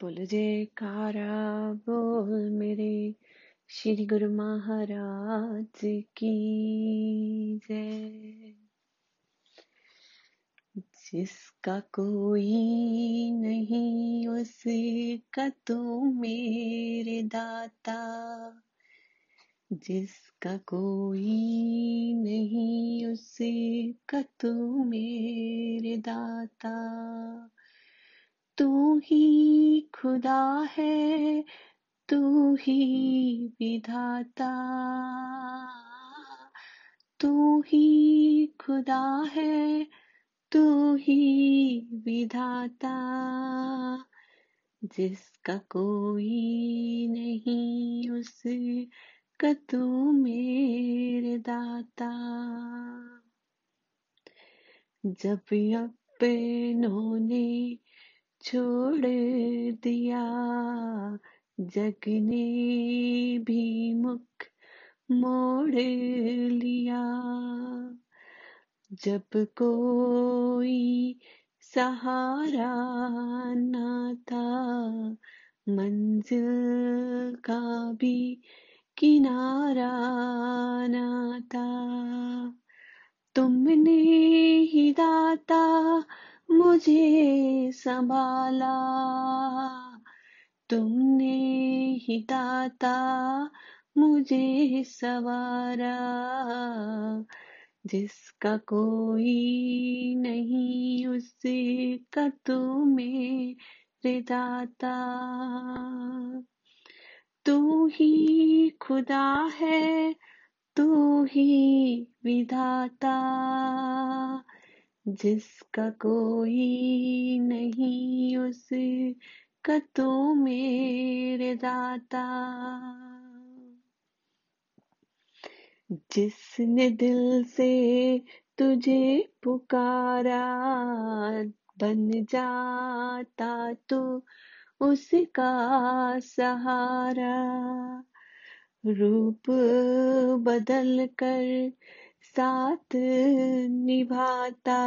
बोल जयकारा बोल मेरे श्री गुरु महाराज की जय। जिसका कोई नहीं उसका तू मेरे दाता। जिसका कोई नहीं उसका तू मेरे दाता। तू ही खुदा है, तू ही विधाता। तू ही खुदा है, तू ही विधाता। जिसका कोई नहीं, उसका तू मेरे दाता। जब अपनों ने छोड़ दिया। जग ने भी मुख मोड़ लिया। जब कोई सहारा न था, मंजिल का भी किनारा न था। तुमने ही दाता मुझे संभाला। तुमने ही दाता मुझे सवारा। जिसका कोई नहीं उसका तू मेरे दाता। तू ही खुदा है, तू ही विधाता। जिसका कोई नहीं, उसका तू मेरे दाता। जिसने दिल से तुझे पुकारा, बन जाता तू उसका सहारा। रूप बदल कर साथ निभाता,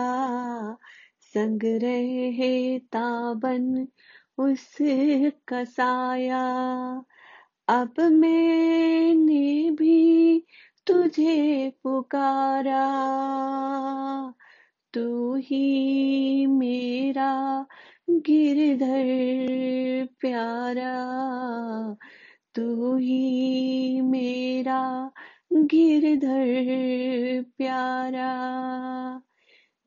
संग रहता ताबन उसका साया अब मैंने भी तुझे पुकारा, तू ही मेरा गिरधर प्यारा, तू ही मेरा गिरधर प्यारा,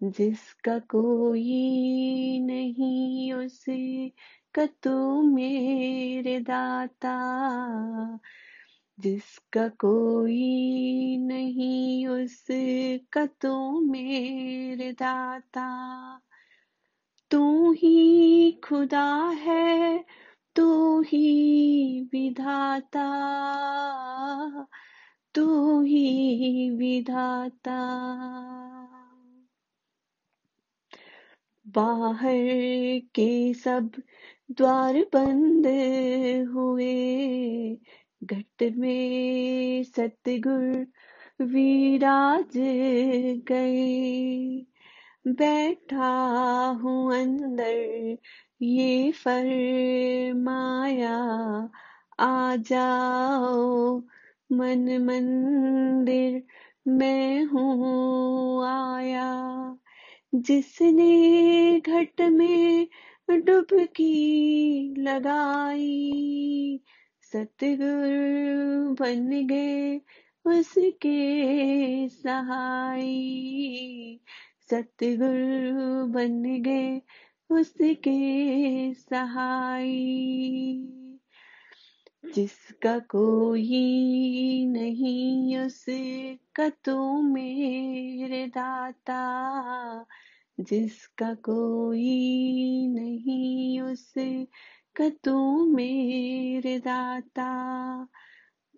जिसका कोई नहीं, उसे तू मेरे दाता, जिसका कोई नहीं उसका तू मेरे दाता। तू ही खुदा है, तू ही विधाता। तू ही विधाता। बाहर के सब द्वार बंद हुए, घट में सतगुर विराज गए। बैठा हूँ अंदर, ये फरमाया, आ जाओ मन मंदिर मैं हूँ आया। जिसने घट में डुबकी लगाई, सतगुरु बन गए उसके सहाय सतगुरु बन गए उसके सहाय जिसका कोई नहीं उसका तो मेरे दाता। जिसका कोई नहीं उसका तू मेरे दाता।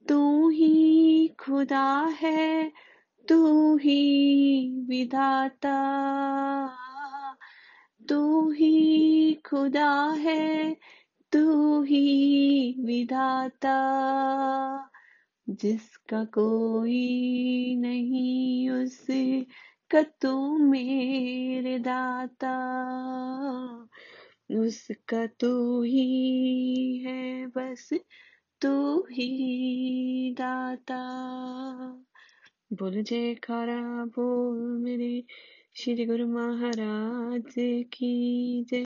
तू ही खुदा है, तू ही विधाता। तू ही खुदा है तू ही विधाता, जिसका कोई नहीं उसका तू मेरे दाता। उसका तू ही है, बस तू ही दाता। बोल जयकारा बोल मेरे श्री गुरु महाराज की जय।